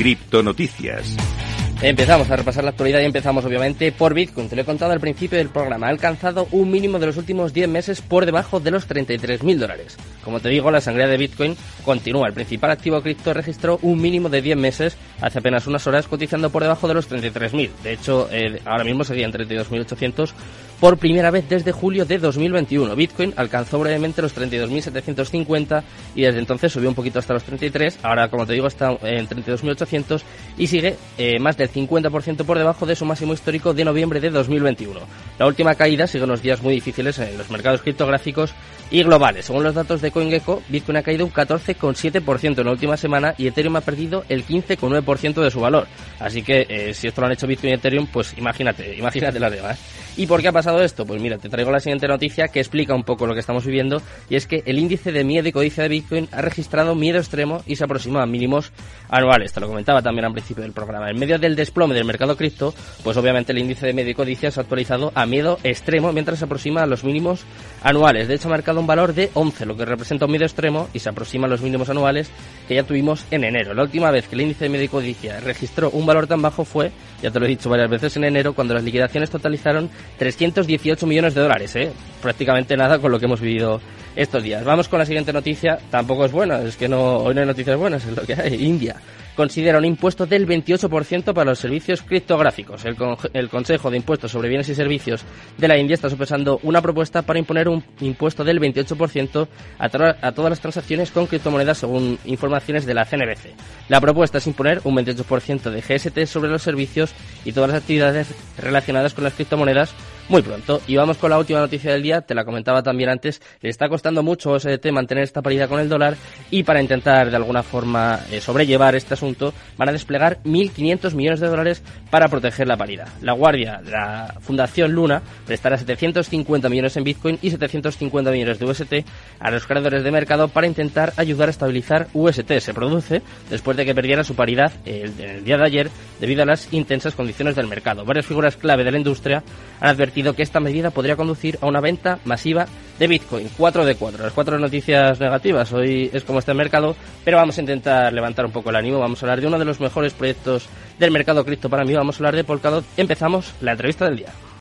Criptonoticias. Empezamos a repasar la actualidad y empezamos obviamente por Bitcoin. Te lo he contado al principio del programa. Ha alcanzado un mínimo de los últimos 10 meses por debajo de los 33.000 dólares. Como te digo, la sangría de Bitcoin continúa. El principal activo cripto registró un mínimo de 10 meses hace apenas unas horas cotizando por debajo de los 33.000. De hecho, eh, ahora mismo serían 32.800 por primera vez desde julio de 2021. Bitcoin alcanzó brevemente los 32.750 y desde entonces subió un poquito hasta los 33. Ahora, como te digo, está en 32.800 y sigue eh, más del 50% por debajo de su máximo histórico de noviembre de 2021. La última caída sigue unos días muy difíciles en los mercados criptográficos y globales. Según los datos de CoinGecko, Bitcoin ha caído un 14,7% en la última semana y Ethereum ha perdido el 15,9% de su valor. Así que eh, si esto lo han hecho Bitcoin y Ethereum, pues imagínate, imagínate las demás. ¿Y por qué ha pasado esto? Pues mira, te traigo la siguiente noticia que explica un poco lo que estamos viviendo y es que el índice de miedo y codicia de Bitcoin ha registrado miedo extremo y se aproxima a mínimos anuales. Te lo comentaba también al principio del programa. En medio del desplome del mercado cripto, pues obviamente el índice de miedo y codicia se ha actualizado a miedo extremo mientras se aproxima a los mínimos anuales. De hecho, ha marcado un valor de 11, lo que representa un miedo extremo y se aproxima a los mínimos anuales que ya tuvimos en enero. La última vez que el índice de miedo y codicia registró un valor tan bajo fue, ya te lo he dicho varias veces, en enero, cuando las liquidaciones totalizaron 318 millones de dólares, ¿eh? prácticamente nada con lo que hemos vivido estos días. Vamos con la siguiente noticia, tampoco es buena, es que no, hoy no hay noticias buenas, es lo que hay. India considera un impuesto del 28% para los servicios criptográficos. El, el, Consejo de Impuestos sobre Bienes y Servicios de la India está sopesando una propuesta para imponer un impuesto del 28% a, a todas las transacciones con criptomonedas según informaciones de la CNBC. La propuesta es imponer un 28% de GST sobre los servicios y todas las actividades relacionadas con las criptomonedas muy pronto. Y vamos con la última noticia del día, te la comentaba también antes, le está costando mucho OSDT mantener esta paridad con el dólar y para intentar de alguna forma eh, sobrellevar este asunto van a desplegar 1.500 millones de dólares para proteger la paridad. La Guardia, la Fundación Luna, prestará 750 millones en Bitcoin y 750 millones de UST a los creadores de mercado para intentar ayudar a estabilizar UST. Se produce después de que perdiera su paridad el, el día de ayer debido a las intensas condiciones del mercado. Varias figuras clave de la industria han que esta medida podría conducir a una venta masiva de Bitcoin. 4 de 4. Las cuatro noticias negativas. Hoy es como está el mercado, pero vamos a intentar levantar un poco el ánimo. Vamos a hablar de uno de los mejores proyectos del mercado cripto para mí. Vamos a hablar de Polkadot. Empezamos la entrevista del día.